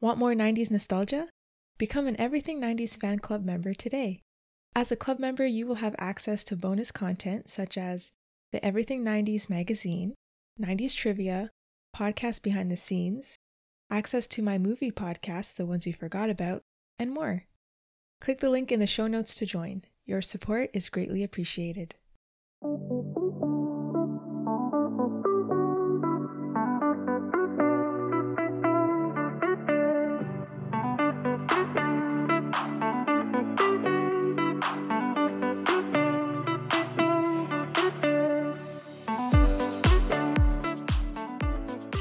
Want more 90s nostalgia? Become an Everything 90s fan club member today. As a club member, you will have access to bonus content such as the Everything 90s magazine, 90s trivia, podcast behind the scenes, access to my movie podcasts, the ones you forgot about, and more. Click the link in the show notes to join. Your support is greatly appreciated.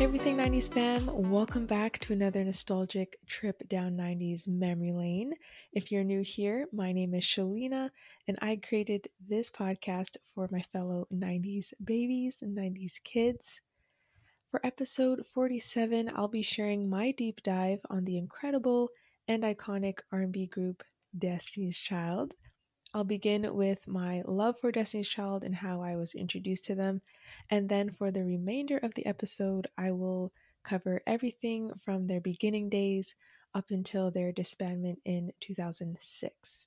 Everything 90s fam, welcome back to another nostalgic trip down 90s memory lane. If you're new here, my name is Shalina, and I created this podcast for my fellow 90s babies and 90s kids. For episode 47, I'll be sharing my deep dive on the incredible and iconic R&B group Destiny's Child. I'll begin with my love for Destiny's Child and how I was introduced to them. And then for the remainder of the episode, I will cover everything from their beginning days up until their disbandment in 2006.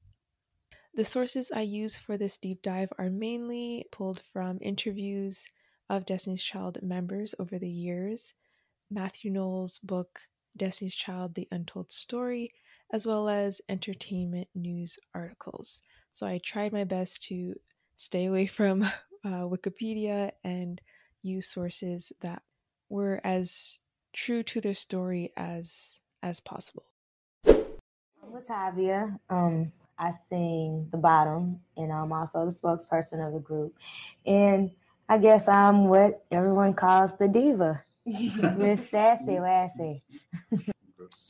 The sources I use for this deep dive are mainly pulled from interviews of Destiny's Child members over the years, Matthew Knowles' book, Destiny's Child The Untold Story, as well as entertainment news articles. So I tried my best to stay away from uh, Wikipedia and use sources that were as true to their story as as possible. I'm Latavia. Um, I sing the bottom, and I'm also the spokesperson of the group. And I guess I'm what everyone calls the diva, Miss Sassy Lassie.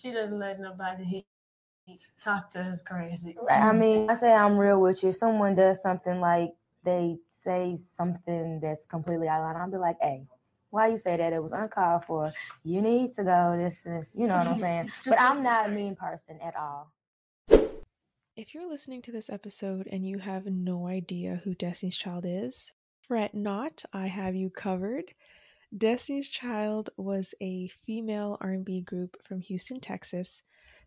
she doesn't let nobody hit talk to us crazy. I mean, I say I'm real with you. If someone does something like they say something that's completely out of line, I'll be like, hey, why you say that? It was uncalled for. You need to go. This is, you know what I'm mm-hmm. saying? but I'm not a mean person at all. If you're listening to this episode and you have no idea who Destiny's Child is, fret not. I have you covered. Destiny's Child was a female R&B group from Houston, Texas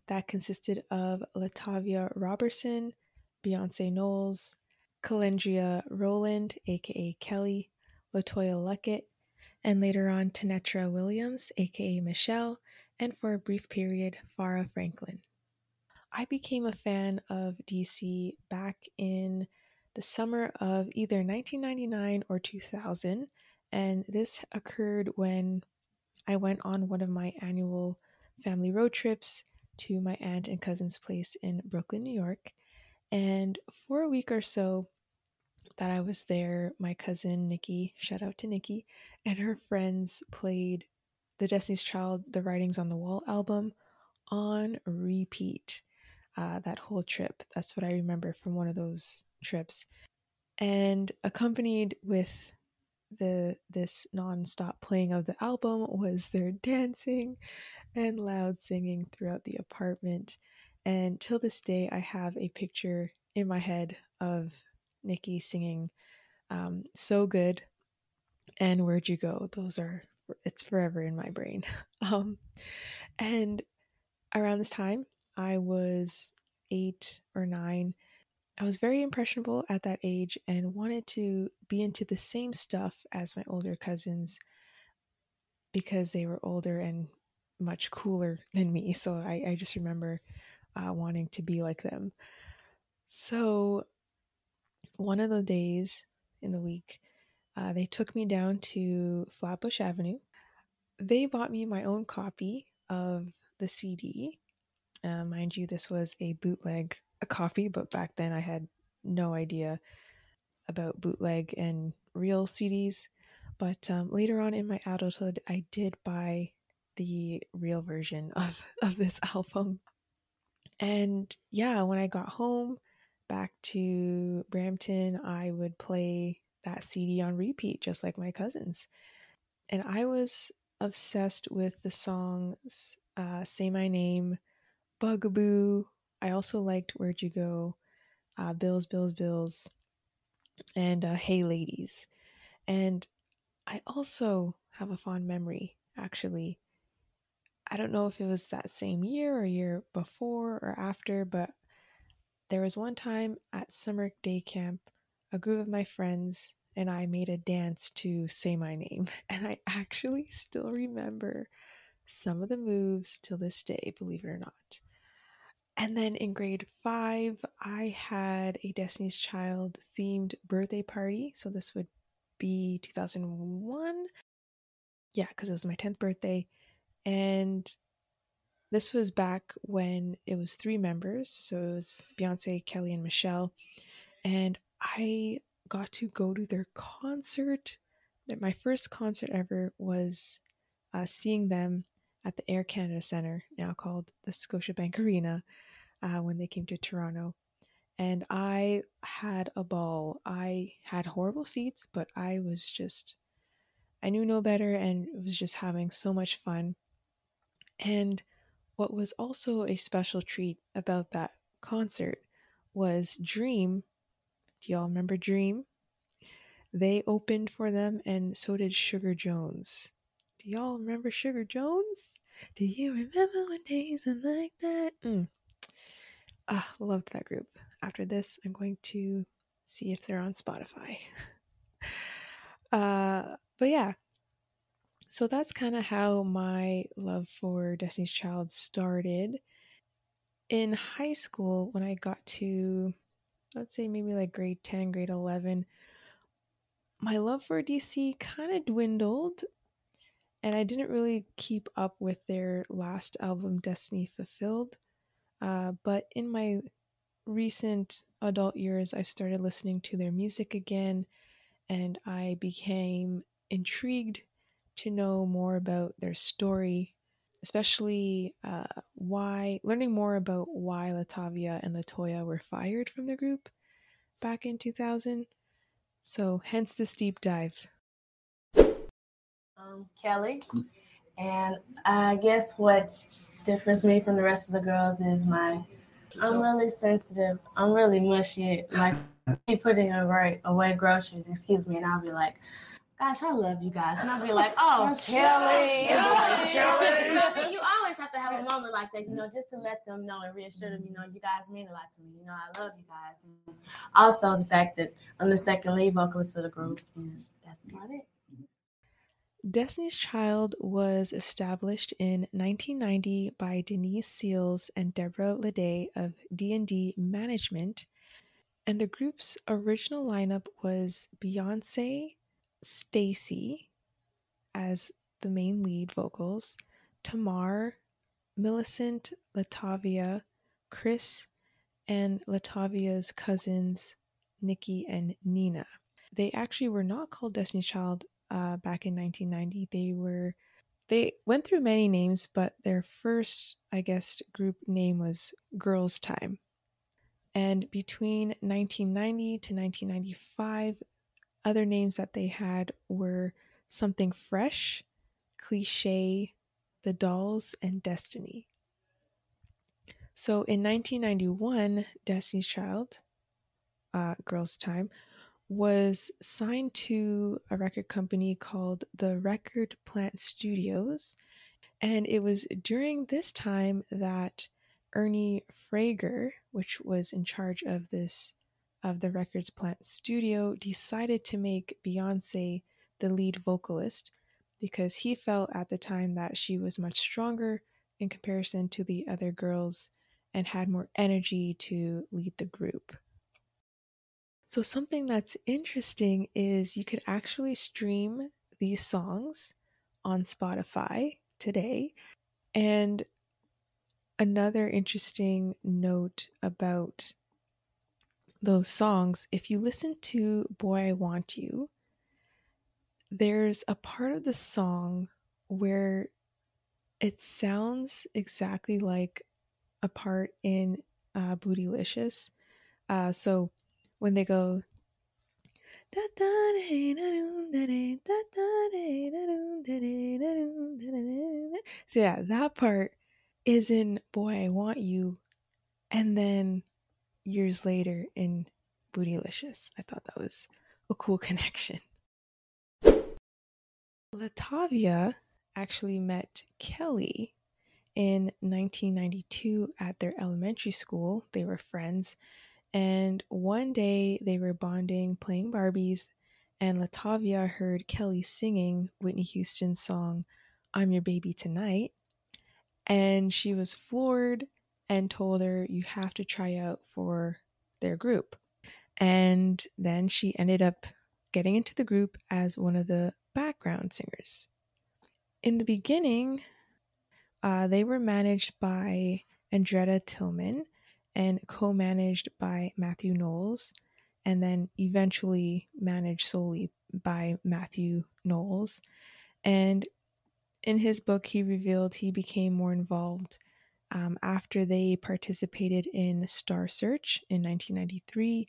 that consisted of Latavia Robertson, Beyonce Knowles, Kelendria Rowland, aka Kelly, Latoya Luckett, and later on Tenitra Williams, aka Michelle, and for a brief period, Farrah Franklin. I became a fan of DC back in the summer of either 1999 or 2000, and this occurred when I went on one of my annual family road trips to my aunt and cousin's place in Brooklyn, New York. And for a week or so that I was there, my cousin Nikki, shout out to Nikki, and her friends played the Destiny's Child The Writings on the Wall album on repeat uh, that whole trip. That's what I remember from one of those trips. And accompanied with the this non-stop playing of the album was their dancing and loud singing throughout the apartment. And till this day, I have a picture in my head of Nikki singing um, So Good and Where'd You Go? Those are, it's forever in my brain. um, and around this time, I was eight or nine. I was very impressionable at that age and wanted to be into the same stuff as my older cousins because they were older and much cooler than me. So I, I just remember uh, wanting to be like them. So one of the days in the week, uh, they took me down to Flatbush Avenue. They bought me my own copy of the CD. Uh, mind you, this was a bootleg a copy, but back then I had no idea about bootleg and real CDs. But um, later on in my adulthood, I did buy the real version of, of this album. And yeah, when I got home back to Brampton, I would play that CD on repeat, just like my cousins. And I was obsessed with the songs uh, Say My Name, Bugaboo. I also liked Where'd You Go, uh, Bills, Bills, Bills, and uh, Hey Ladies. And I also have a fond memory, actually, I don't know if it was that same year or year before or after, but there was one time at summer day camp, a group of my friends and I made a dance to Say My Name. And I actually still remember some of the moves till this day, believe it or not. And then in grade five, I had a Destiny's Child themed birthday party. So this would be 2001. Yeah, because it was my 10th birthday. And this was back when it was three members. So it was Beyonce, Kelly, and Michelle. And I got to go to their concert. My first concert ever was uh, seeing them at the Air Canada Centre, now called the Scotiabank Arena, uh, when they came to Toronto. And I had a ball. I had horrible seats, but I was just, I knew no better and was just having so much fun. And what was also a special treat about that concert was Dream. Do y'all remember Dream? They opened for them, and so did Sugar Jones. Do y'all remember Sugar Jones? Do you remember when days were like that? Mm. Ah, loved that group. After this, I'm going to see if they're on Spotify. uh, but yeah, so that's kind of how my love for Destiny's Child started. In high school, when I got to, let's say maybe like grade 10, grade 11, my love for DC kind of dwindled and I didn't really keep up with their last album, Destiny Fulfilled. Uh, but in my recent adult years, I started listening to their music again and I became intrigued to know more about their story, especially uh, why, learning more about why Latavia and Latoya were fired from the group back in 2000. So, hence this deep dive. Um, Kelly, and I guess what differs me from the rest of the girls is my I'm really sensitive. I'm really mushy. Like me putting away, away groceries, excuse me, and I'll be like, gosh, I love you guys. And I'll be like, oh, Kelly. Kelly. you always have to have a moment like that, you know, just to let them know and reassure them, you know, you guys mean a lot to me. You know, I love you guys. And also the fact that I'm the second lead vocalist of the group. And that's about it. Destiny's Child was established in 1990 by Denise Seals and Deborah Laday of D&D Management, and the group's original lineup was Beyonce, Stacy as the main lead vocals, Tamar, Millicent, Latavia, Chris, and Latavia's cousins, Nikki and Nina. They actually were not called Destiny Child uh, back in 1990. They were they went through many names, but their first, I guess, group name was Girls Tyme. And between 1990 to 1995, other names that they had were Something Fresh, Cliche, The Dolls, and Destiny. So in 1991, Destiny's Child, uh, Girls Tyme, was signed to a record company called the Record Plant Studios. And it was during this time that Arne Frager, which was in charge of this of the Records Plant studio, decided to make Beyonce the lead vocalist because he felt at the time that she was much stronger in comparison to the other girls and had more energy to lead the group. So, something that's interesting is you could actually stream these songs on Spotify today. And another interesting note about those songs, if you listen to Boy I Want You, there's a part of the song where it sounds exactly like a part in uh, Bootylicious. Uh, so when they go so yeah that part is in boy i want you and then years later in bootylicious i thought that was a cool connection latavia actually met kelly in 1992 at their elementary school. They were friends. And one day they were bonding playing Barbies, and Latavia heard Kelly singing Whitney Houston's song, I'm Your Baby Tonight. And she was floored and told her, You have to try out for their group. And then she ended up getting into the group as one of the background singers. In the beginning, uh, they were managed by Andretta Tillman and co managed by Matthew Knowles, and then eventually managed solely by Matthew Knowles. And in his book, he revealed he became more involved um, after they participated in Star Search in 1993.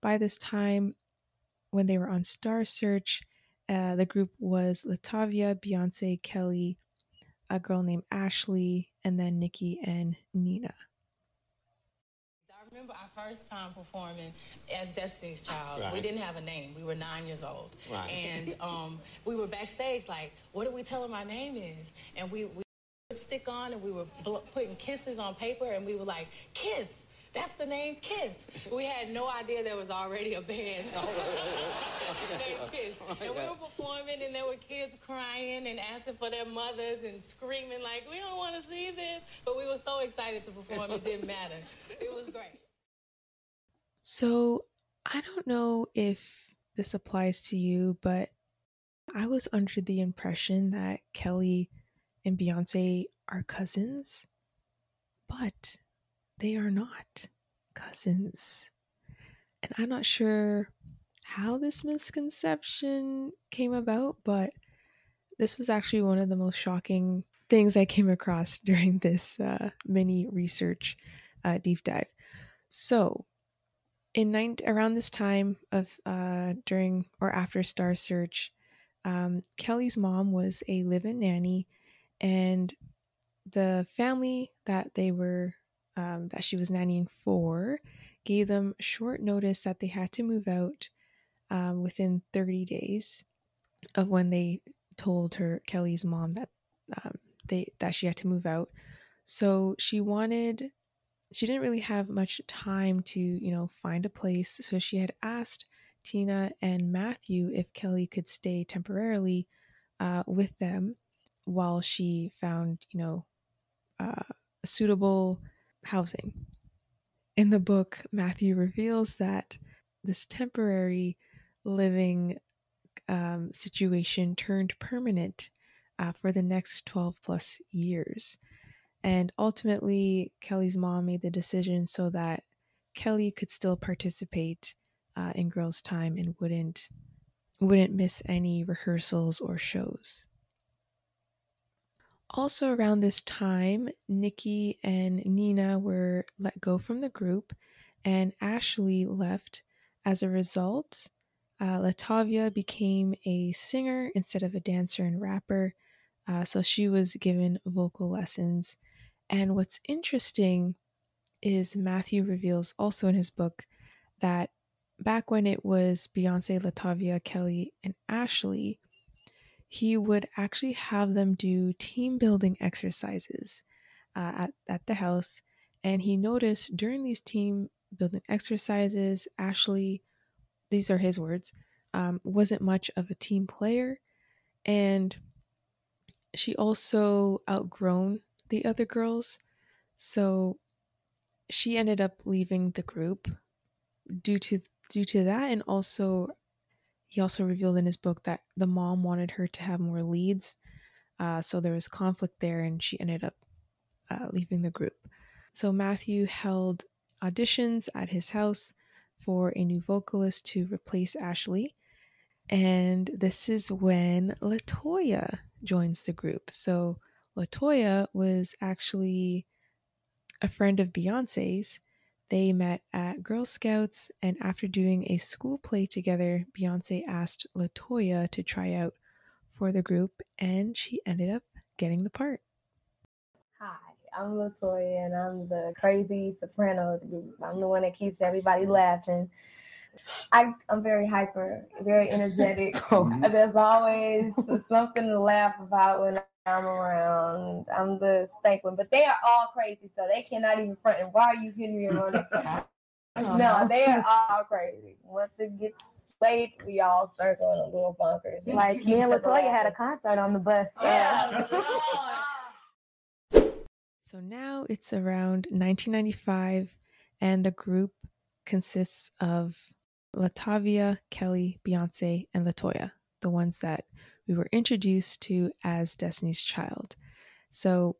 By this time, when they were on Star Search, uh, the group was Latavia, Beyonce, Kelly, a girl named Ashley, and then Nikki and Nina. I remember our first time performing as Destiny's Child. Right. We didn't have a name. We were nine years old. Right. And um, we were backstage like, what do we tell them our name is? And we, we stick on and we were putting kisses on paper and we were like, kiss. That's the name Kiss. We had no idea there was already a band named Kiss. Oh and we were performing and there were kids crying and asking for their mothers and screaming like, we don't want to see this. But we were so excited to perform, it didn't matter. It was great. So I don't know if this applies to you, but I was under the impression that Kelly and Beyonce are cousins. But they are not cousins. And I'm not sure how this misconception came about, but this was actually one of the most shocking things I came across during this uh, mini research uh, deep dive. So, in nine, around this time of uh, during or after Star Search, um, Kelly's mom was a live-in nanny, and the family that they were um, that she was nannying for gave them short notice that they had to move out um, within 30 days of when they told her Kelly's mom that um, they that she had to move out. So she wanted she didn't really have much time to you know find a place. So she had asked Tina and Matthew if Kelly could stay temporarily uh, with them while she found you know uh, suitable housing. In the book, Matthew reveals that this temporary living um, situation turned permanent uh, for the next 12 plus years. And ultimately, Kelly's mom made the decision so that Kelly could still participate uh, in Girls' Tyme and wouldn't wouldn't miss any rehearsals or shows. Also, around this time, Nikki and Nina were let go from the group, and Ashley left. As a result, uh, Latavia became a singer instead of a dancer and rapper. Uh, so she was given vocal lessons. And what's interesting is Matthew reveals also in his book that back when it was Beyonce, Latavia, Kelly, and Ashley, he would actually have them do team building exercises uh, at, at the house. And he noticed during these team building exercises, Ashley, these are his words, um, wasn't much of a team player. And she also outgrown the other girls. So she ended up leaving the group due to due to that and also he also revealed in his book that the mom wanted her to have more leads. Uh, so there was conflict there, and she ended up uh, leaving the group. So Matthew held auditions at his house for a new vocalist to replace Ashley. And this is when Latoya joins the group. So Latoya was actually a friend of Beyonce's they met at Girl Scouts, and after doing a school play together, Beyonce asked Latoya to try out for the group, and she ended up getting the part. Hi, I'm Latoya, and I'm the crazy soprano of the group. I'm the one that keeps everybody laughing. I, I'm very hyper, very energetic. Oh. There's always something to laugh about when I'm around. I'm the stank one, but they are all crazy, so they cannot even front. And why are you hitting me on it? no, they are all crazy. Once it gets late, we all start going a little bonkers. Like me and Latoya had a concert on the bus. So. Yeah. Oh, so now it's around 1995, and the group consists of Latavia, Kelly, Beyonce, and Latoya, the ones that we were introduced to as Destiny's Child. So,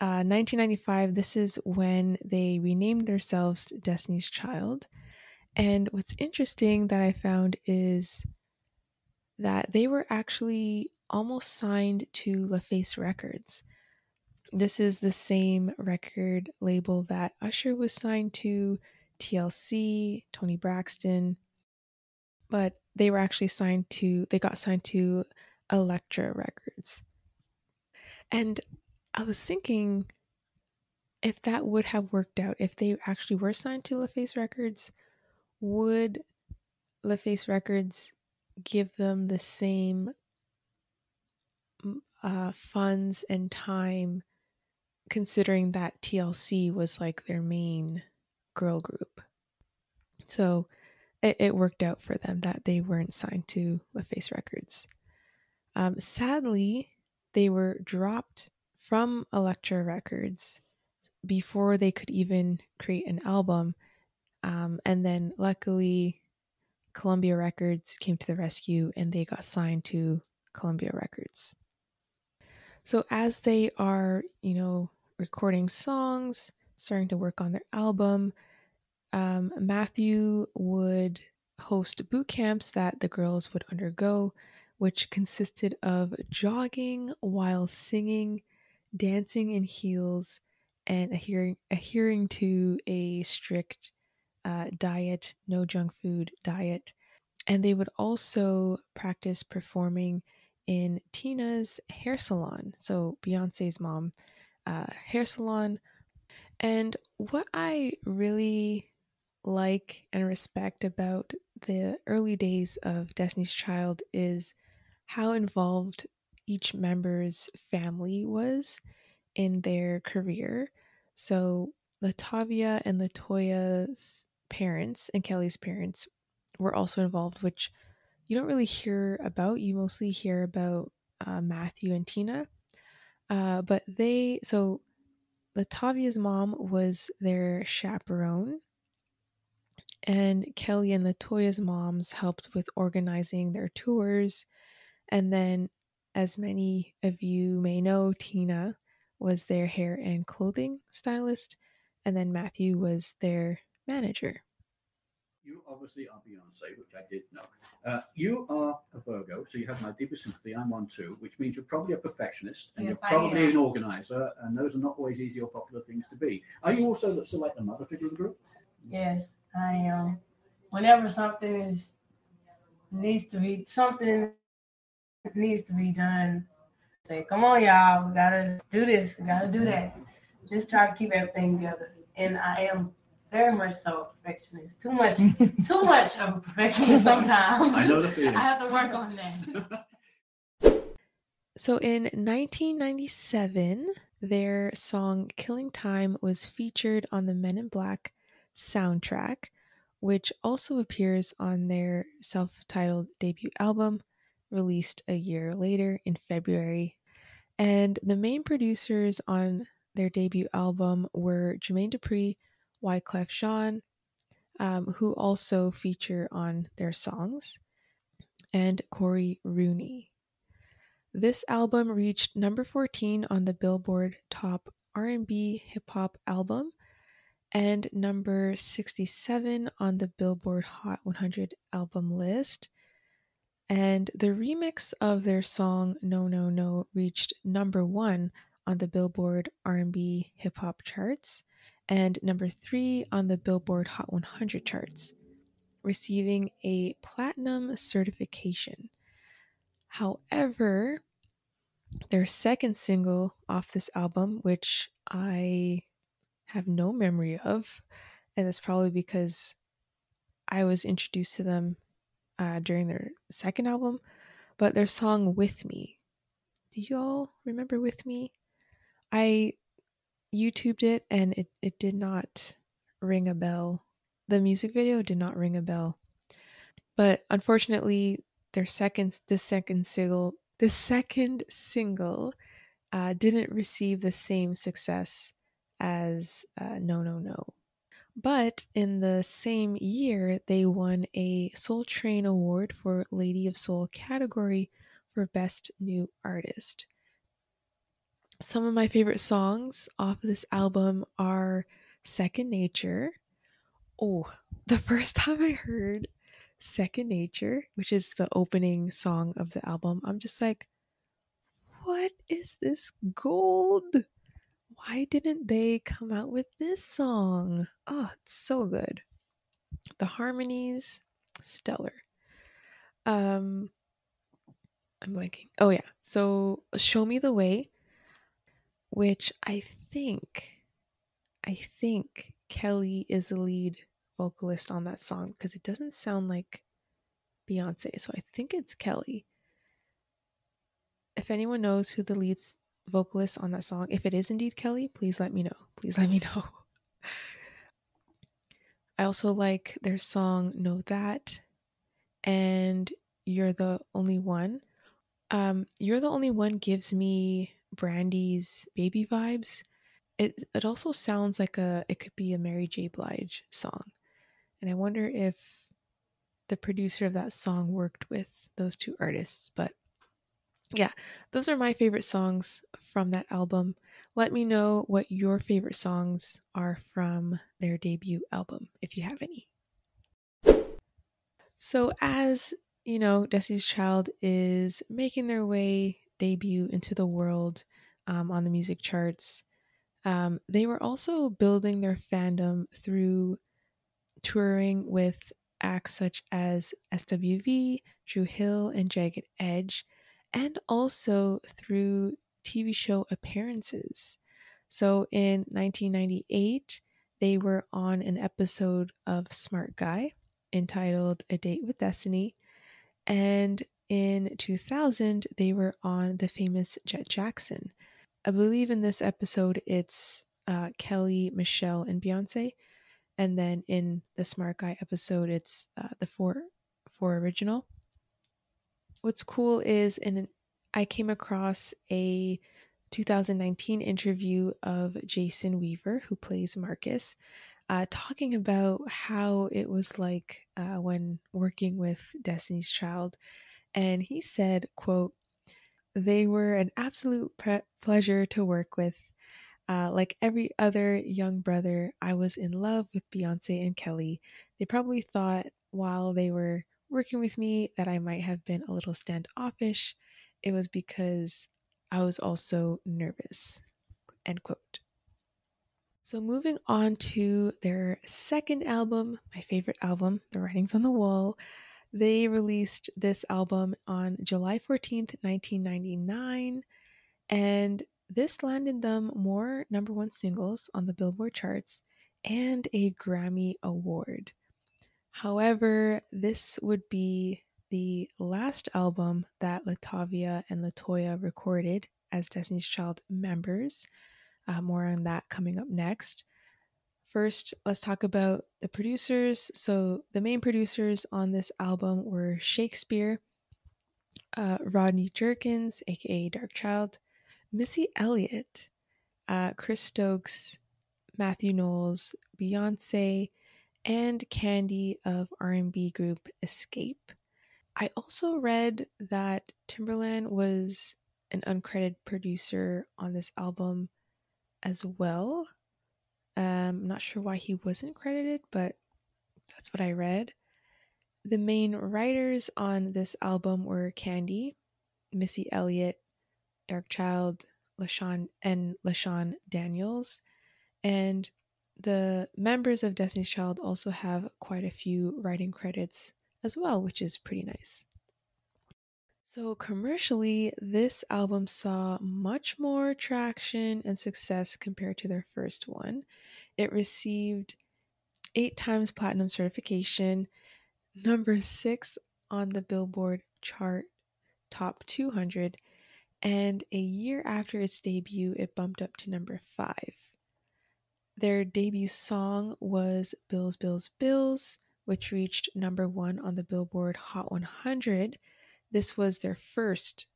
uh, 1995, this is when they renamed themselves Destiny's Child. And what's interesting that I found is that they were actually almost signed to LaFace Records. This is the same record label that Usher was signed to, TLC, Toni Braxton, but they were actually signed to, they got signed to Elektra Records. And I was thinking if that would have worked out, if they actually were signed to LaFace Records, would LaFace Records give them the same uh, funds and time, considering that TLC was like their main girl group? So it, it worked out for them that they weren't signed to LaFace Records. Um, sadly, they were dropped from Elektra Records before they could even create an album. Um, and then luckily, Columbia Records came to the rescue and they got signed to Columbia Records. So as they are, you know, recording songs, starting to work on their album, um, Matthew would host boot camps that the girls would undergo, which consisted of jogging while singing, dancing in heels, and adhering, adhering to a strict uh, diet, no junk food diet. And they would also practice performing in Tina's hair salon. So, Beyonce's mom, uh, hair salon. And what I really like and respect about the early days of Destiny's Child is how involved each member's family was in their career. So Latavia and Latoya's parents and Kelly's parents were also involved, which you don't really hear about. You mostly hear about uh, Matthew and Tina. Uh, but they, so Latavia's mom was their chaperone and Kelly and Latoya's moms helped with organizing their tours. And then, as many of you may know, Tina was their hair and clothing stylist, and then Matthew was their manager. You obviously are Beyonce, which I did know. Uh, you are a Virgo, so you have my deepest sympathy. I'm one too, which means you're probably a perfectionist and yes, you're probably an organizer, and those are not always easy or popular things to be. Are you also the, so like the mother figure of the group? Yes. I am. Um, whenever something is needs to be something needs to be done, say, "Come on, y'all, we gotta do this, we gotta do that." Just try to keep everything together, and I am very much so a perfectionist. Too much, too much of a perfectionist sometimes. I know the feeling. I have to work on that. So in 1997, their song Killing Time was featured on the Men in Black soundtrack, which also appears on their self titled debut album, released a year later in February. And the main producers on their debut album were Jermaine Dupri, Wyclef Jean, um, who also feature on their songs, and Corey Rooney. This album reached number 14 on the Billboard Top R&B Hip Hop Album and number 67 on the Billboard Hot 100 album list. And the remix of their song No No No reached number 1 on the Billboard R&B hip hop charts and number 3 on the Billboard Hot 100 charts, receiving a platinum certification. However, their second single off this album, which I have no memory of. And that's probably because I was introduced to them uh, during their second album. But their song With Me Do you all remember with me? I YouTubed it and it, it did not ring a bell. The music video did not ring a bell. But unfortunately, their second this second single the second single uh, didn't receive the same success as uh, No No No. But in the same year, they won a Soul Train Award for Lady of Soul category for Best New Artist. Some of my favorite songs off this album are Second Nature. Oh, the first time I heard Second Nature, which is the opening song of the album, I'm just like, what is this gold? Why didn't they come out with this song? Oh, it's so good. The harmonies, stellar. Um, I'm blanking. Oh yeah. So Show Me the Way, which I think I think Kelly is the lead vocalist on that song because it doesn't sound like Beyonce. So I think it's Kelly. If anyone knows who the lead vocalist on that song, if it is indeed Kelly, please let me know. Please let me know. I also like their song Know That and You're the Only One. Um, You're the Only One gives me Brandy's baby vibes. It it also sounds like a it could be a Mary J. Blige song. And I wonder if the producer of that song worked with those two artists. But yeah, those are my favorite songs from that album. Let me know what your favorite songs are from their debut album, if you have any. So, as you know, Destiny's Child is making their way debut into the world um, on the music charts. Um, they were also building their fandom through touring with acts such as SWV, Dru Hill, and Jagged Edge, and also through TV show appearances. So in 1998, they were on an episode of Smart Guy entitled A Date with Destiny. And in 2000, they were on the famous Jett Jackson. I believe in this episode, it's uh, Kelly, Michelle, and Beyonce. And then in the Smart Guy episode, it's uh, the four, four original. What's cool is in I came across a 2019 interview of Jason Weaver, who plays Marcus, uh, talking about how it was like uh, when working with Destiny's Child, and he said, "quote They were an absolute pre- pleasure to work with. Uh, like every other young brother, I was in love with Beyonce and Kelly. They probably thought while they were working with me that I might have been a little standoffish. It was because I was also nervous. End quote. So, moving on to their second album, my favorite album, The Writings on the Wall. They released this album on July 14th, 1999, and this landed them more number one singles on the Billboard charts and a Grammy Award. However, this would be the last album that Latavia and Latoya recorded as Destiny's Child members. Uh, more on that coming up next. First, let's talk about the producers. So, the main producers on this album were She'kspere, uh, Rodney Jerkins, aka Darkchild, Missy Elliott, uh, Chris Stokes, Matthew Knowles, Beyonce, and Kandi of R&B group Xscape. I also read that Timbaland was an uncredited producer on this album as well. Um, I'm not sure why he wasn't credited, but that's what I read. The main writers on this album were Kandi, Missy Elliott, Darkchild, LaShawn, and LaShawn Daniels. And the members of Destiny's Child also have quite a few writing credits as well, which is pretty nice. So, commercially, this album saw much more traction and success compared to their first one. It received eight times platinum certification, number six on the Billboard chart top 200, and a year after its debut, it bumped up to number five. Their debut song was Bills, Bills, Bills, which reached number one on the Billboard Hot 100. This was their first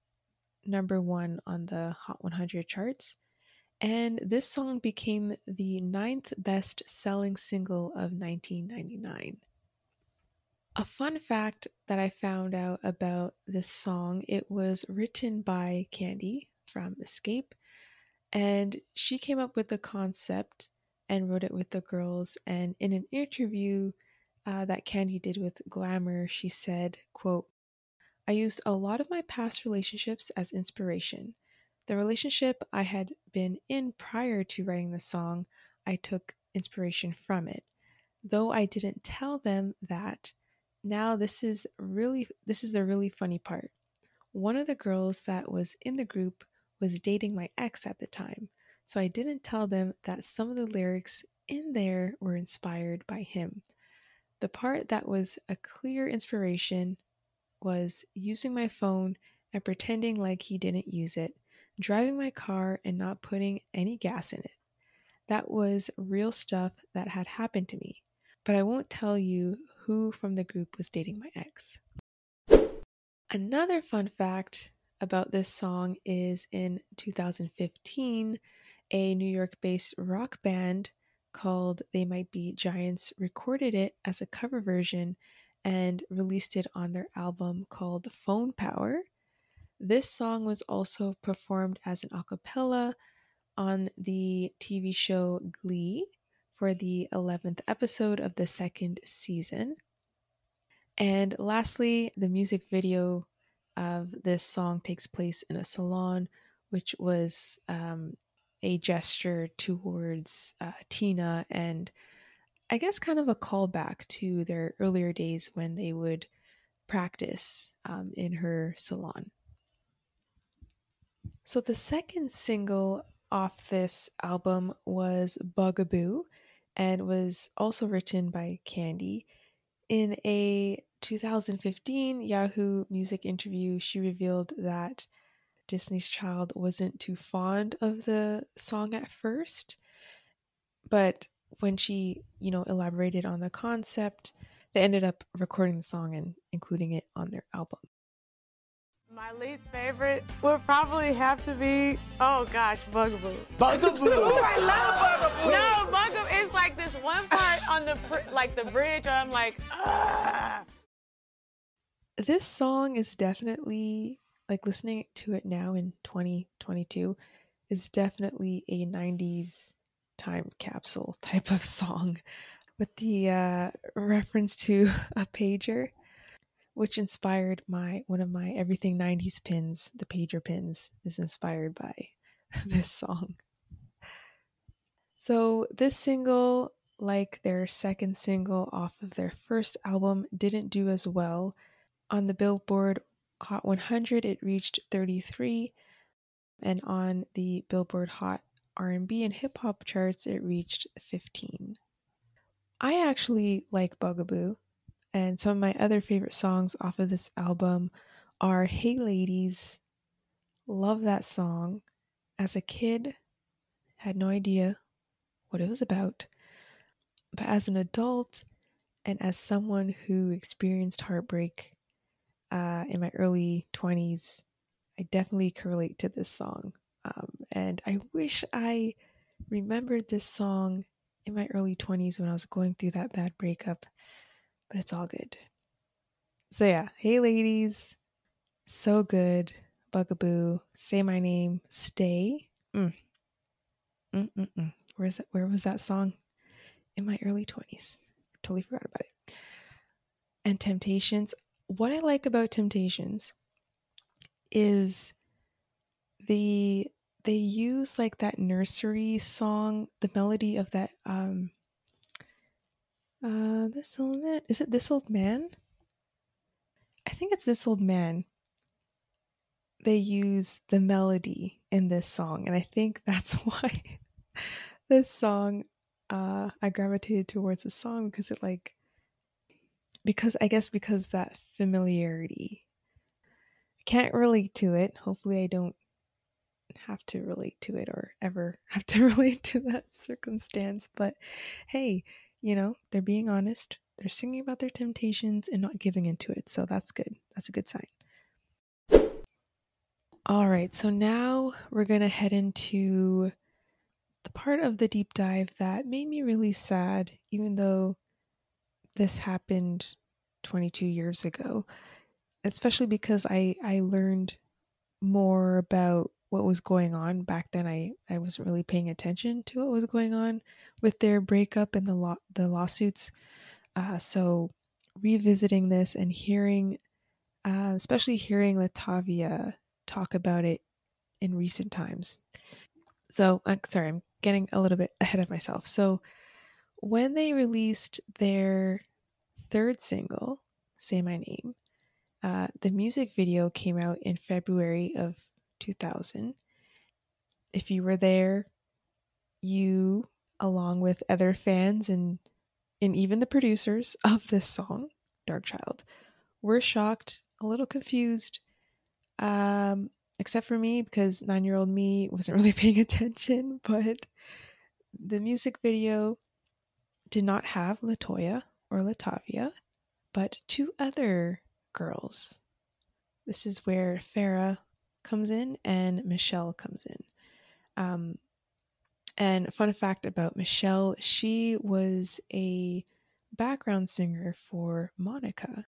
number one on the Hot 100 charts. And this song became the ninth best selling single of 1999. A fun fact that I found out about this song, it was written by Kandi from Xscape, and she came up with the concept and wrote it with the girls. And in an interview uh, that Kandi did with Glamour, she said, quote, I used a lot of my past relationships as inspiration. The relationship I had been in prior to writing the song, I took inspiration from it. Though I didn't tell them that, now this is really this is the really funny part. One of the girls that was in the group was dating my ex at the time. So I didn't tell them that some of the lyrics in there were inspired by him. The part that was a clear inspiration was using my phone and pretending like he didn't use it, driving my car and not putting any gas in it. That was real stuff that had happened to me, but I won't tell you who from the group was dating my ex. Another fun fact about this song is in 2015, a New York based rock band called They Might Be Giants recorded it as a cover version and released it on their album called Phone Power. This song was also performed as an a cappella on the TV show Glee for the 11th episode of the second season. And lastly, the music video of this song takes place in a salon, which was um, a gesture towards uh, Tina and I guess kind of a callback to their earlier days when they would practice um, in her salon. So the second single off this album was Bugaboo and was also written by Kandi. In a 2015 Yahoo Music interview, she revealed that Destiny's Child wasn't too fond of the song at first, but when she, you know, elaborated on the concept, they ended up recording the song and including it on their album. My least favorite would probably have to be, oh gosh, Bugaboo. Bugaboo! Ooh, I love Bugaboo! No, Bugaboo is like this one part on the, like the bridge where I'm like, ah. This song is definitely like listening to it now in 2022 is definitely a 90s time capsule type of song with the uh, reference to a pager which inspired my one of my everything 90s pins the pager pins is inspired by this song. So this single like their second single off of their first album didn't do as well on the billboard Hot 100 it reached 33 and on the Billboard Hot R&B and hip hop charts it reached 15. I actually like Bugaboo and some of my other favorite songs off of this album are Hey Ladies. Love that song. As a kid, had no idea what it was about. But as an adult and as someone who experienced heartbreak uh, in my early 20s, I definitely correlate to this song. Um, and I wish I remembered this song in my early 20s when I was going through that bad breakup, but it's all good. So, yeah, hey ladies, so good. Bugaboo, say my name, stay. Mm. Where's that, where was that song? In my early 20s. Totally forgot about it. And Temptations what I like about Temptations is the they use like that nursery song, the melody of that um uh this old man is it this old man? I think it's this old man. They use the melody in this song, and I think that's why this song uh I gravitated towards the song because it like because I guess because that familiarity. I can't relate to it. Hopefully, I don't have to relate to it or ever have to relate to that circumstance. But hey, you know, they're being honest. They're singing about their temptations and not giving into it. So that's good. That's a good sign. All right, so now we're going to head into the part of the deep dive that made me really sad, even though this happened 22 years ago, especially because I, I learned more about what was going on back then. I, I wasn't really paying attention to what was going on with their breakup and the law, the lawsuits. Uh, so revisiting this and hearing, uh, especially hearing Latavia talk about it in recent times. So, uh, sorry, I'm getting a little bit ahead of myself. So, when they released their third single, Say My Name, uh, the music video came out in February of 2000. If you were there, you, along with other fans and and even the producers of this song, Darkchild, were shocked, a little confused, um, except for me because nine year old me wasn't really paying attention. But the music video did not have Latoya or Latavia, but two other girls. This is where Farrah comes in and Michelle comes in. Um, and fun fact about Michelle, she was a background singer for Monica.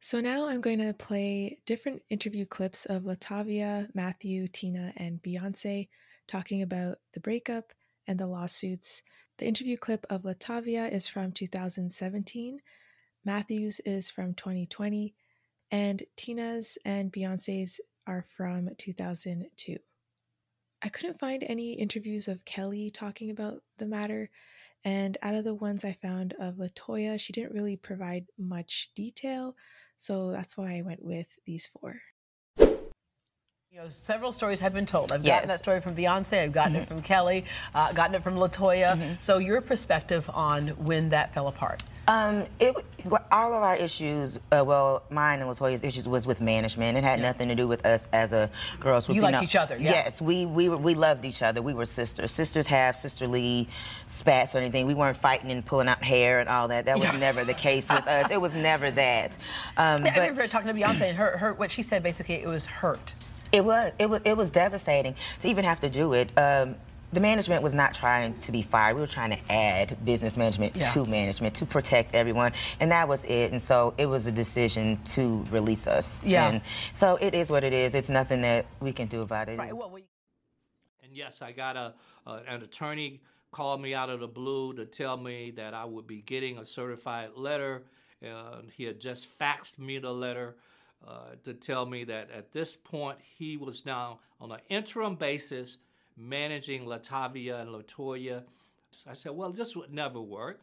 So now I'm going to play different interview clips of Latavia, Matthew, Tina, and Beyonce talking about the breakup and the lawsuits. The interview clip of Latavia is from 2017, Matthew's is from 2020, and Tina's and Beyonce's are from 2002. I couldn't find any interviews of Kelly talking about the matter, and out of the ones I found of Latoya, she didn't really provide much detail, so that's why I went with these four. You know, several stories have been told. I've gotten yes. that story from Beyonce. I've gotten mm-hmm. it from Kelly. Uh, gotten it from Latoya. Mm-hmm. So your perspective on when that fell apart? Um, it all of our issues, uh, well, mine and Latoya's issues was with management. It had yeah. nothing to do with us as a girls group. You, you liked know. each other, yeah. Yes, we we we loved each other. We were sisters, sisters have sisterly spats or anything. We weren't fighting and pulling out hair and all that. That was never the case with us. It was never that. Um, I remember talking to Beyonce and her, her what she said basically it was hurt. It was. It was. It was devastating to even have to do it. Um, the management was not trying to be fired. We were trying to add business management yeah. to management to protect everyone, and that was it. And so it was a decision to release us. Yeah. And so it is what it is. It's nothing that we can do about it. Right. Well, we... And yes, I got a uh, an attorney called me out of the blue to tell me that I would be getting a certified letter. Uh, he had just faxed me the letter. Uh, to tell me that at this point he was now on an interim basis managing Latavia and Latoya. I said, well, this would never work.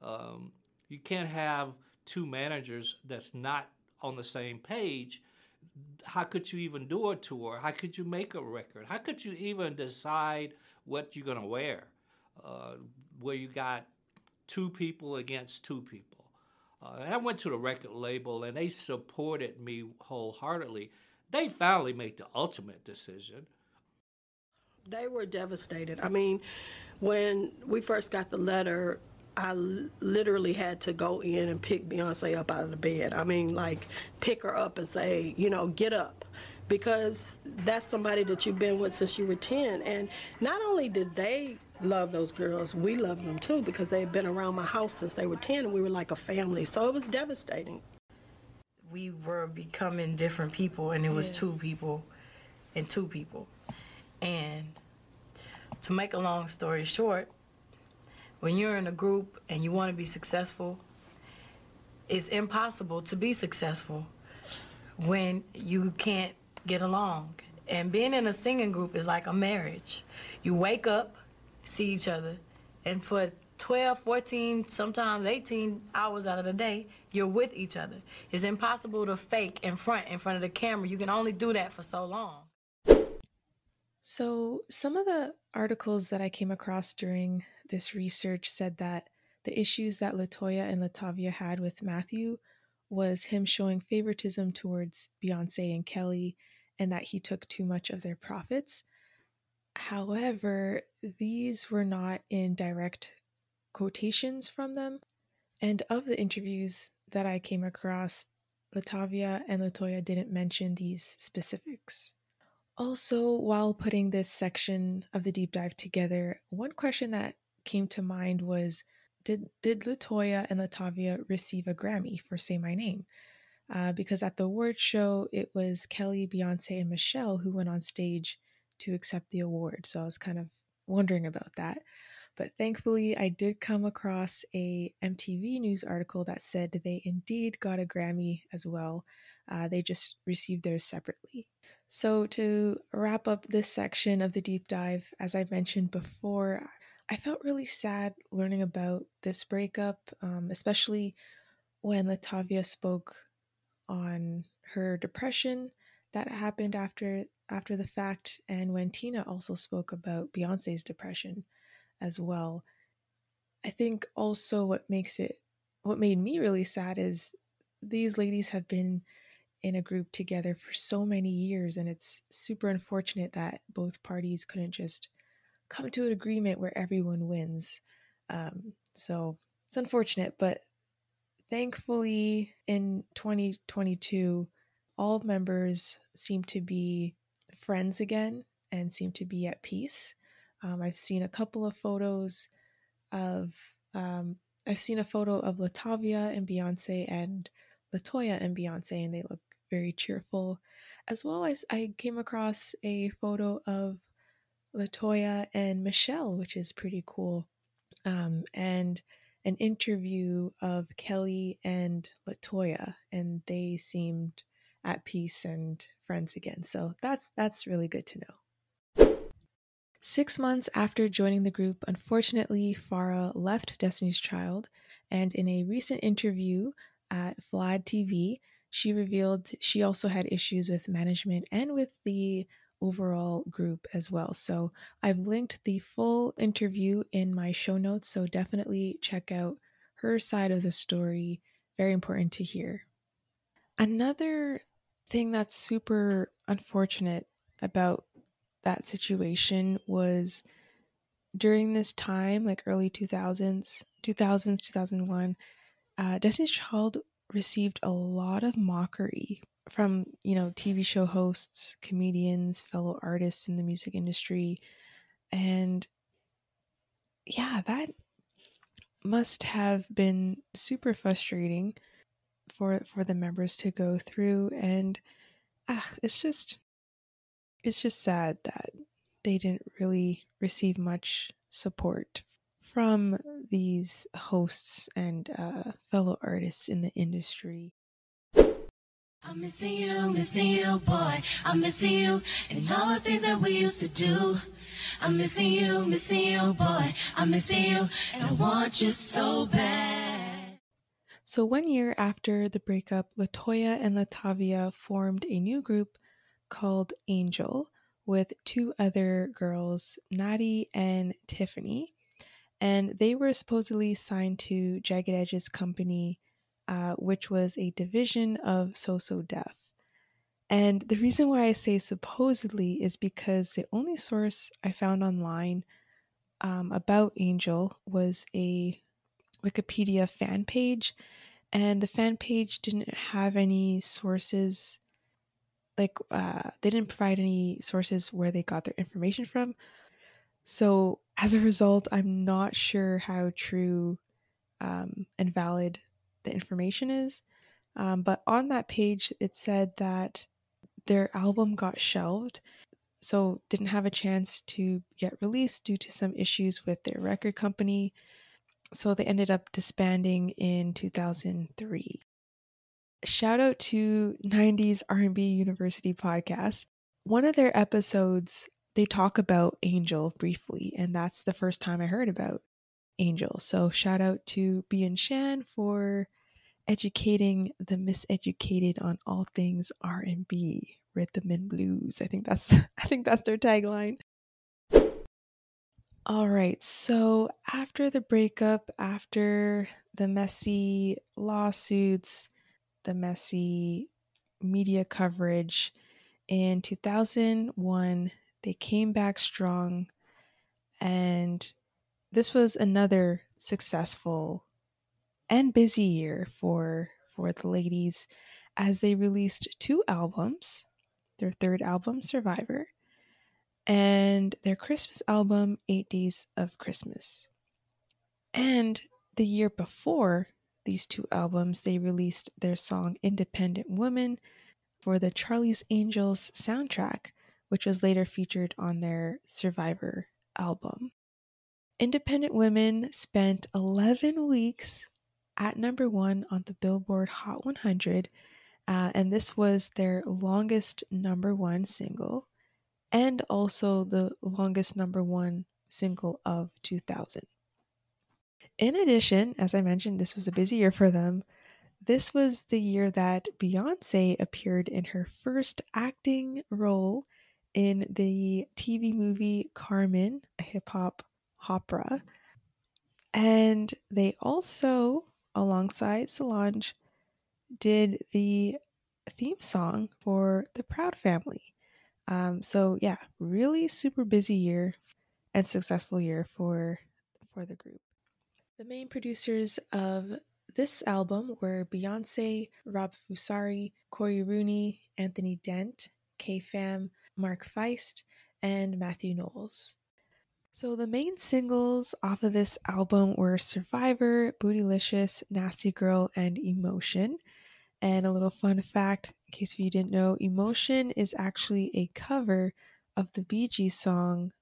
Um, you can't have two managers that's not on the same page. How could you even do a tour? How could you make a record? How could you even decide what you're going to wear? Uh, where you got two people against two people. Uh, and I went to the record label and they supported me wholeheartedly. They finally made the ultimate decision. They were devastated. I mean, when we first got the letter, I literally had to go in and pick Beyonce up out of the bed. I mean, like, pick her up and say, you know, get up. Because that's somebody that you've been with since you were 10. And not only did they love those girls, we loved them too because they had been around my house since they were 10 and we were like a family. So it was devastating. We were becoming different people, and it was yeah. two people and two people. And to make a long story short, when you're in a group and you want to be successful, it's impossible to be successful when you can't get along. And being in a singing group is like a marriage. You wake up, see each other, and for 12, 14, sometimes 18 hours out of the day, you're with each other. It's impossible to fake in front in front of the camera. You can only do that for so long. So, some of the articles that I came across during this research said that the issues that Latoya and Latavia had with Matthew was him showing favoritism towards Beyonce and Kelly and that he took too much of their profits. However, these were not in direct quotations from them. And of the interviews that I came across, Latavia and Latoya didn't mention these specifics. Also, while putting this section of the deep dive together, one question that came to mind was did did Latoya and Latavia receive a Grammy for Say My Name? Uh, because at the award show, it was Kelly, Beyonce, and Michelle who went on stage to accept the award. So I was kind of wondering about that. But thankfully, I did come across a MTV News article that said they indeed got a Grammy as well. Uh, they just received theirs separately. So, to wrap up this section of the deep dive, as I mentioned before, I felt really sad learning about this breakup, um, especially when Latavia spoke on her depression that happened after after the fact, and when Tina also spoke about Beyonce's depression as well. I think also what makes it what made me really sad is these ladies have been in a group together for so many years and it's super unfortunate that both parties couldn't just come to an agreement where everyone wins um, so it's unfortunate but thankfully in 2022 all members seem to be friends again and seem to be at peace um, i've seen a couple of photos of um, i've seen a photo of latavia and beyonce and latoya and beyonce and they look very cheerful. As well as I came across a photo of Latoya and Michelle, which is pretty cool, um, and an interview of Kelly and Latoya, and they seemed at peace and friends again. So that's that's really good to know. Six months after joining the group, unfortunately, Farrah left Destiny's Child, and in a recent interview at Vlad TV, she revealed she also had issues with management and with the overall group as well. So I've linked the full interview in my show notes, so definitely check out her side of the story. Very important to hear. Another thing that's super unfortunate about that situation was during this time, like early 2000s, 2000s, 2001, uh, Destiny's Child received a lot of mockery from, you know, TV show hosts, comedians, fellow artists in the music industry. And yeah, that must have been super frustrating for for the members to go through and ah, it's just it's just sad that they didn't really receive much support from these hosts and uh, fellow artists in the industry. I'm missing you, missing you, boy. I'm missing you and all the things that we used to do. I'm missing you, missing you, boy. I'm missing you and I want you so bad. So, one year after the breakup, Latoya and Latavia formed a new group called Angel with two other girls, Natty and Tiffany and they were supposedly signed to Jagged Edge's company, uh, which was a division of So So Def. And the reason why I say supposedly is because the only source I found online um, about Angel was a Wikipedia fan page, and the fan page didn't have any sources. Like, uh, they didn't provide any sources where they got their information from. So as a result, I'm not sure how true um, and valid the information is. Um, but on that page, it said that their album got shelved, so didn't have a chance to get released due to some issues with their record company. So they ended up disbanding in 2003. Shout out to 90s R&B University podcast. One of their episodes they talk about Angel briefly, and that's the first time I heard about Angel. So shout out to B and Shan for educating the miseducated on all things R&B, rhythm and blues. I think that's I think that's their tagline. All right. So after the breakup, after the messy lawsuits, the messy media coverage, in 2001, they came back strong, and this was another successful and busy year for for the ladies as they released two albums their third album survivor and their christmas album eight days of christmas. And the year before these two albums they released their song independent woman for the charlie's angels soundtrack which was later featured on their survivor album. Independent women spent 11 weeks at number one on the Billboard Hot 100, uh, and this was their longest number one single, and also the longest number one single of 2000. In addition, as I mentioned, this was a busy year for them. This was the year that Beyonce appeared in her first acting role in the TV movie Carmen, a hip hop opera. And they also alongside Solange, did the theme song for the Proud Family. Um, so yeah, really super busy year and successful year for for the group. The main producers of this album were Beyonce, Rob Fusari, Corey Rooney, Anthony Dent, K Fam, Mark Feist, and Matthew Knowles. So the main singles off of this album were Survivor, Bootylicious, Nasty Girl, and Emotion. And a little fun fact, in case you didn't know, Emotion is actually a cover of the Bee Gees song,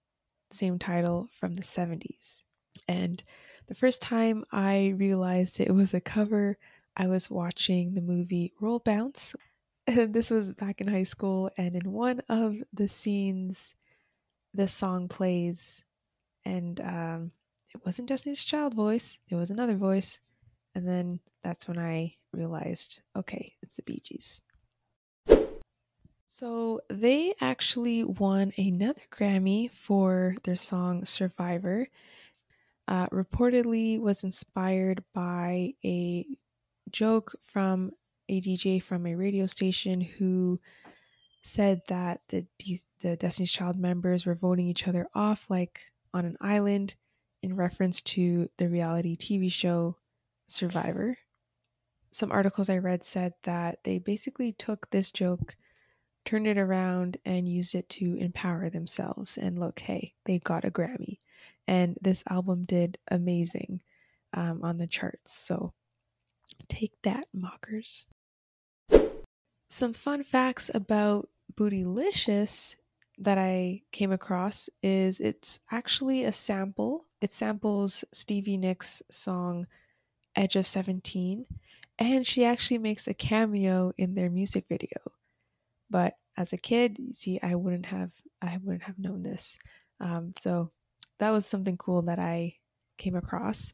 same title from the 70s. And the first time I realized it was a cover, I was watching the movie Roll Bounce. This was back in high school, and in one of the scenes, this song plays and um, it wasn't Destiny's Child voice; it was another voice. And then that's when I realized, okay, it's the Bee Gees. So they actually won another Grammy for their song Survivor. Uh, reportedly was inspired by a joke from a DJ from a radio station who said that the the Destiny's Child members were voting each other off like on an island in reference to the reality TV show Survivor. Some articles I read said that they basically took this joke, turned it around, and used it to empower themselves. And look, hey, they got a Grammy. And this album did amazing um, on the charts. So take that, mockers. Some fun facts about Bootylicious that I came across is it's actually a sample. It samples Stevie Nicks' song Edge of 17, and she actually makes a cameo in their music video. But as a kid, you see, I wouldn't have I wouldn't have known this. Um, so that was something cool that I came across.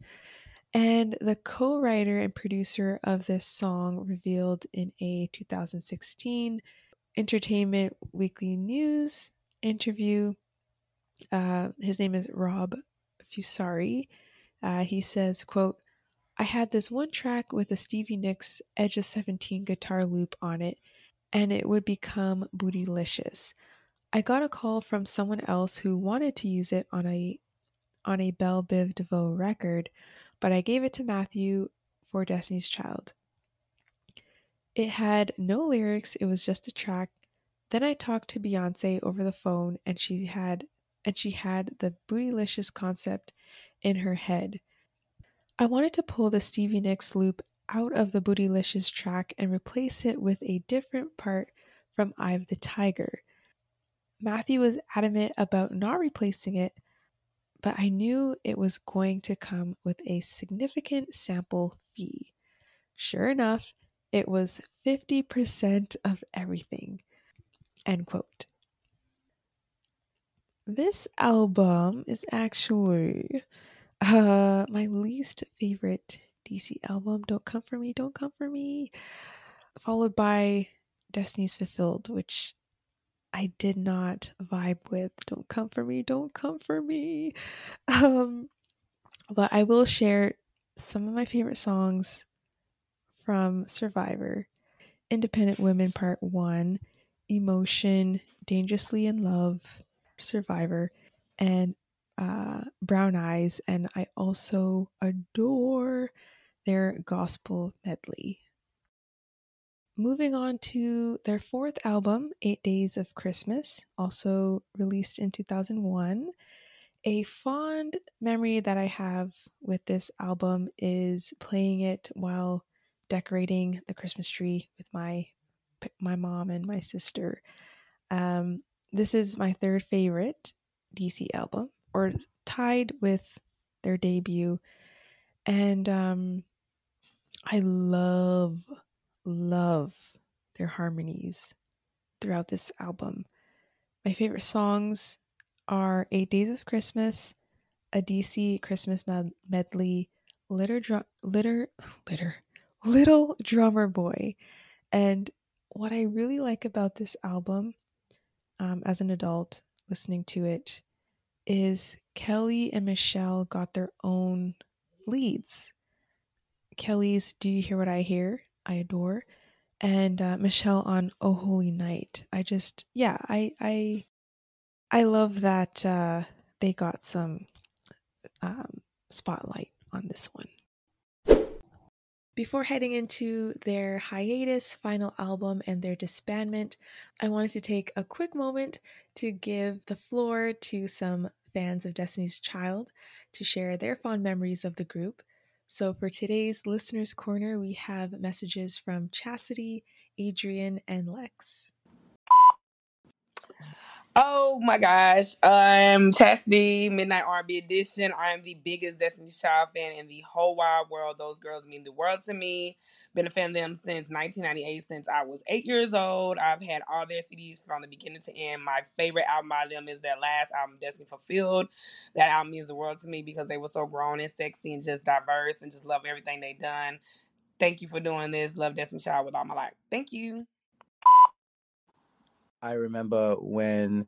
And the co writer and producer of this song revealed in a 2016 Entertainment Weekly News interview. Uh, his name is Rob Fusari. Uh, he says, quote, I had this one track with a Stevie Nicks Edge of 17 guitar loop on it, and it would become bootylicious. I got a call from someone else who wanted to use it on a on a Bell Biv DeVoe record, but I gave it to Matthew for Destiny's Child. It had no lyrics, it was just a track then I talked to Beyonce over the phone and she had and she had the bootylicious concept in her head. I wanted to pull the Stevie Nicks loop out of the bootylicious track and replace it with a different part from Eye of the Tiger. Matthew was adamant about not replacing it, but I knew it was going to come with a significant sample fee. Sure enough, it was 50% of everything. End quote. This album is actually uh, my least favorite DC album. Don't come for me, don't come for me. Followed by Destiny's Fulfilled, which I did not vibe with. Don't come for me, don't come for me. Um, but I will share some of my favorite songs from Survivor Independent Women Part 1 Emotion, Dangerously in Love, Survivor, and uh, Brown Eyes. And I also adore their gospel medley. Moving on to their fourth album, Eight Days of Christmas, also released in 2001. A fond memory that I have with this album is playing it while decorating the Christmas tree with my my mom and my sister. Um, this is my third favorite DC album, or tied with their debut, and um, I love love their harmonies throughout this album. My favorite songs are Eight Days of Christmas, a DC Christmas med- medley, Litter, Drum, Litter, Litter, Little Drummer Boy. And what I really like about this album um, as an adult listening to it is Kelly and Michelle got their own leads. Kelly's Do You Hear What I Hear? I adore. And uh, Michelle on Oh Holy Night. I just, yeah, I, I, I love that uh, they got some um, spotlight on this one. Before heading into their hiatus final album and their disbandment, I wanted to take a quick moment to give the floor to some fans of Destiny's Child to share their fond memories of the group. So, for today's Listener's Corner, we have messages from Chastity, Adrian, and Lex. Oh my gosh. I'm Chastity, Midnight R&B Edition. I am the biggest Destiny's Child fan in the whole wide world. Those girls mean the world to me. Been a fan of them since 1998, since I was eight years old. I've had all their CDs from the beginning to end. My favorite album by them is their last album, Destiny Fulfilled. That album means the world to me because they were so grown and sexy and just diverse and just love everything they done. Thank you for doing this. Love Destiny Child with all my life. Thank you. I remember when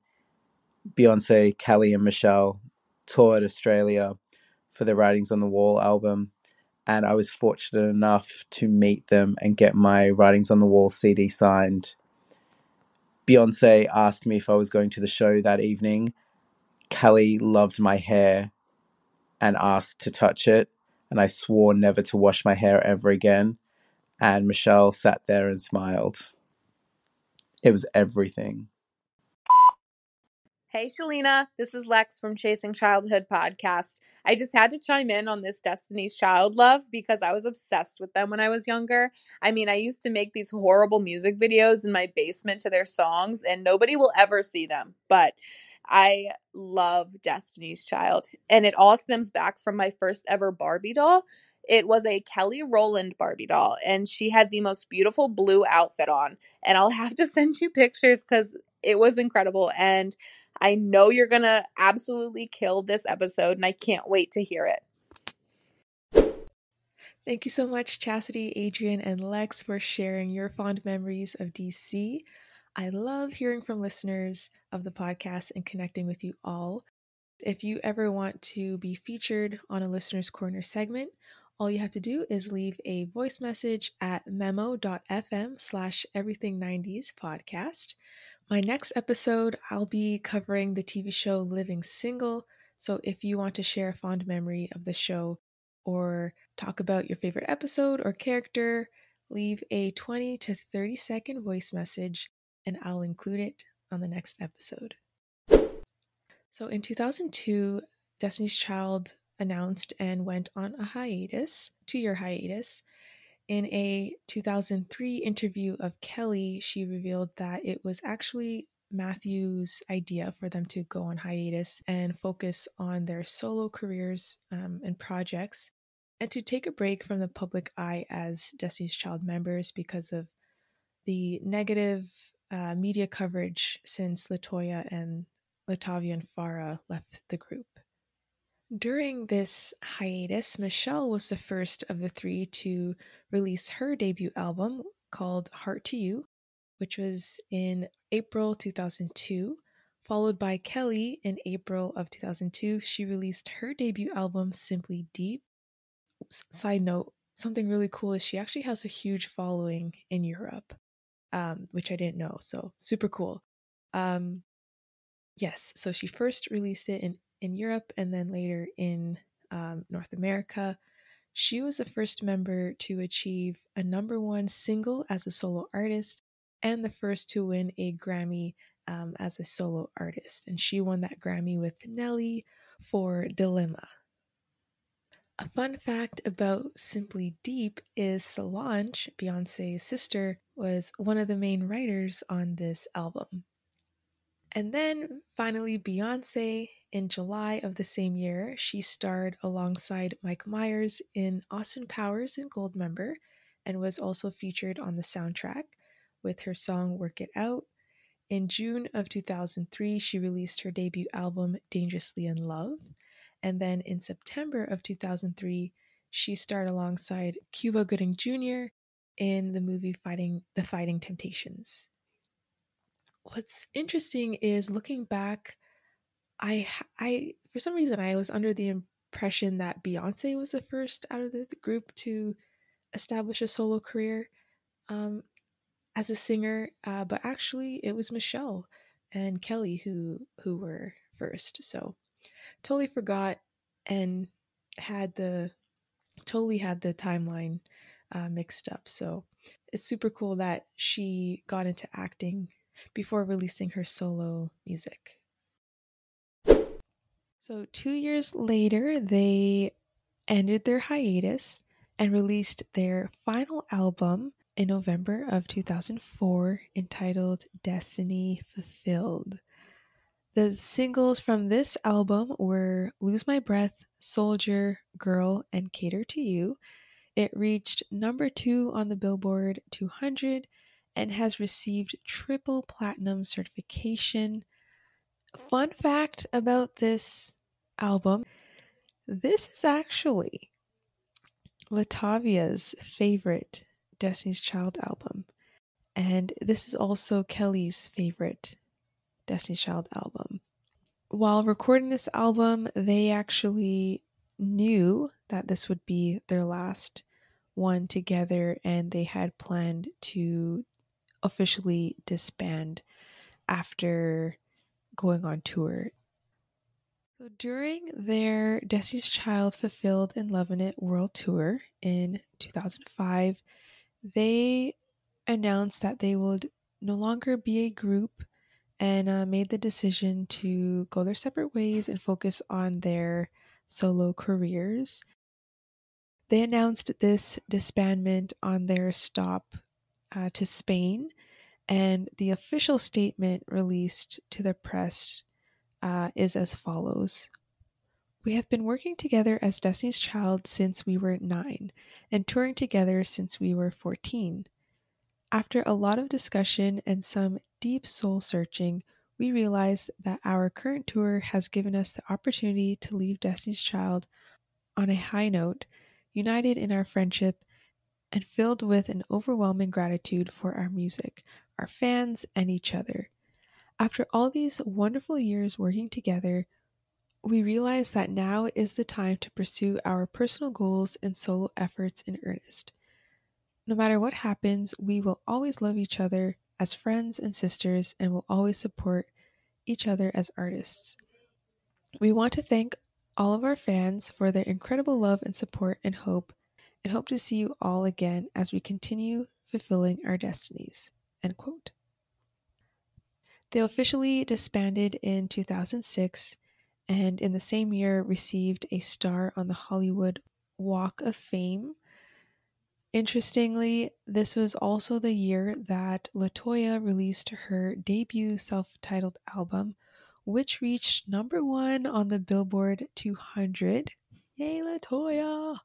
Beyonce, Kelly, and Michelle toured Australia for the Writings on the Wall album. And I was fortunate enough to meet them and get my Writings on the Wall CD signed. Beyonce asked me if I was going to the show that evening. Kelly loved my hair and asked to touch it. And I swore never to wash my hair ever again. And Michelle sat there and smiled. It was everything. Hey, Shalina. This is Lex from Chasing Childhood podcast. I just had to chime in on this Destiny's Child love because I was obsessed with them when I was younger. I mean, I used to make these horrible music videos in my basement to their songs, and nobody will ever see them. But I love Destiny's Child, and it all stems back from my first ever Barbie doll. It was a Kelly Rowland Barbie doll, and she had the most beautiful blue outfit on. And I'll have to send you pictures because it was incredible. And I know you're going to absolutely kill this episode, and I can't wait to hear it. Thank you so much, Chastity, Adrian, and Lex, for sharing your fond memories of DC. I love hearing from listeners of the podcast and connecting with you all. If you ever want to be featured on a Listener's Corner segment, all you have to do is leave a voice message at memo.fm slash everything90s podcast. My next episode, I'll be covering the TV show Living Single. So if you want to share a fond memory of the show or talk about your favorite episode or character, leave a 20 to 30 second voice message and I'll include it on the next episode. So in 2002, Destiny's Child announced and went on a hiatus, two year hiatus. In a 2003 interview of Kelly, she revealed that it was actually Matthew's idea for them to go on hiatus and focus on their solo careers um, and projects and to take a break from the public eye as Destiny's Child members because of the negative uh, media coverage since Latoya and Latavia and Farrah left the group. During this hiatus, Michelle was the first of the three to release her debut album called Heart to You, which was in April 2002, followed by Kelly in April of 2002. She released her debut album, Simply Deep. Side note, something really cool is she actually has a huge following in Europe. um, which I didn't know. So super cool. Um, yes, so she first released it in, in Europe and then later in um, North America. She was the first member to achieve a number one single as a solo artist and the first to win a Grammy um, as a solo artist. And she won that Grammy with Nelly for Dilemma. A fun fact about Simply Deep is Solange, Beyonce's sister, was one of the main writers on this album. And then finally, Beyonce, in July of the same year, she starred alongside Mike Myers in Austin Powers and Goldmember and was also featured on the soundtrack with her song Work It Out. In June of 2003, she released her debut album Dangerously in Love. And then in September of 2003, she starred alongside Cuba Gooding Jr. in the movie Fighting the Fighting Temptations. What's interesting is looking back, I I for some reason I was under the impression that Beyonce was the first out of the, the group to establish a solo career um, as a singer, uh, but actually it was Michelle and Kelly who who were first. So totally forgot and had the totally had the timeline uh, mixed up. So it's super cool that she got into acting before releasing her solo music. So, two years later, they ended their hiatus and released their final album in November of 2004 entitled Destiny Fulfilled. The singles from this album were Lose My Breath, Soldier, Girl, and Cater to You. It reached number two on the Billboard 200 and has received triple platinum certification. Fun fact about this album this is actually Latavia's favorite Destiny's Child album. And this is also Kelly's favorite Destiny's Child album. While recording this album, they actually knew that this would be their last one together and they had planned to officially disband after going on tour. So during their Destiny's Child Fulfilled and Loving It World Tour in 2005, they announced that they would no longer be a group and uh, made the decision to go their separate ways and focus on their solo careers. They announced this disbandment on their stop uh, to Spain, and the official statement released to the press uh, is as follows We have been working together as Destiny's Child since we were nine, and touring together since we were 14. After a lot of discussion and some deep soul searching, we realized that our current tour has given us the opportunity to leave Destiny's Child on a high note, united in our friendship and filled with an overwhelming gratitude for our music, our fans, and each other. After all these wonderful years working together, we realize that now is the time to pursue our personal goals and solo efforts in earnest. No matter what happens, we will always love each other as friends and sisters and will always support each other as artists. We want to thank all of our fans for their incredible love and support and hope, and hope to see you all again as we continue fulfilling our destinies. End quote. They officially disbanded in 2006 and in the same year received a star on the Hollywood Walk of Fame Interestingly, this was also the year that Latoya released her debut self titled album, which reached number one on the Billboard 200. Yay, Latoya!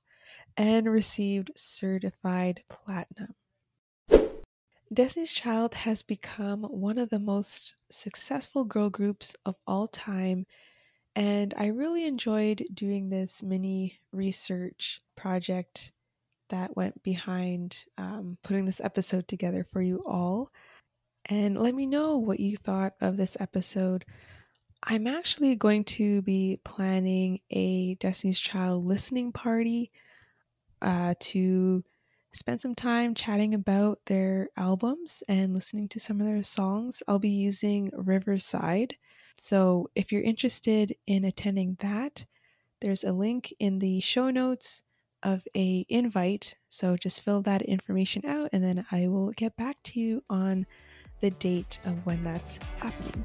And received certified platinum. Destiny's Child has become one of the most successful girl groups of all time, and I really enjoyed doing this mini research project that went behind um, putting this episode together for you all. And let me know what you thought of this episode. I'm actually going to be planning a Destiny's Child listening party uh, to spend some time chatting about their albums and listening to some of their songs. I'll be using Riverside. So if you're interested in attending that, there's a link in the show notes of a invite. So just fill that information out and then I will get back to you on the date of when that's happening.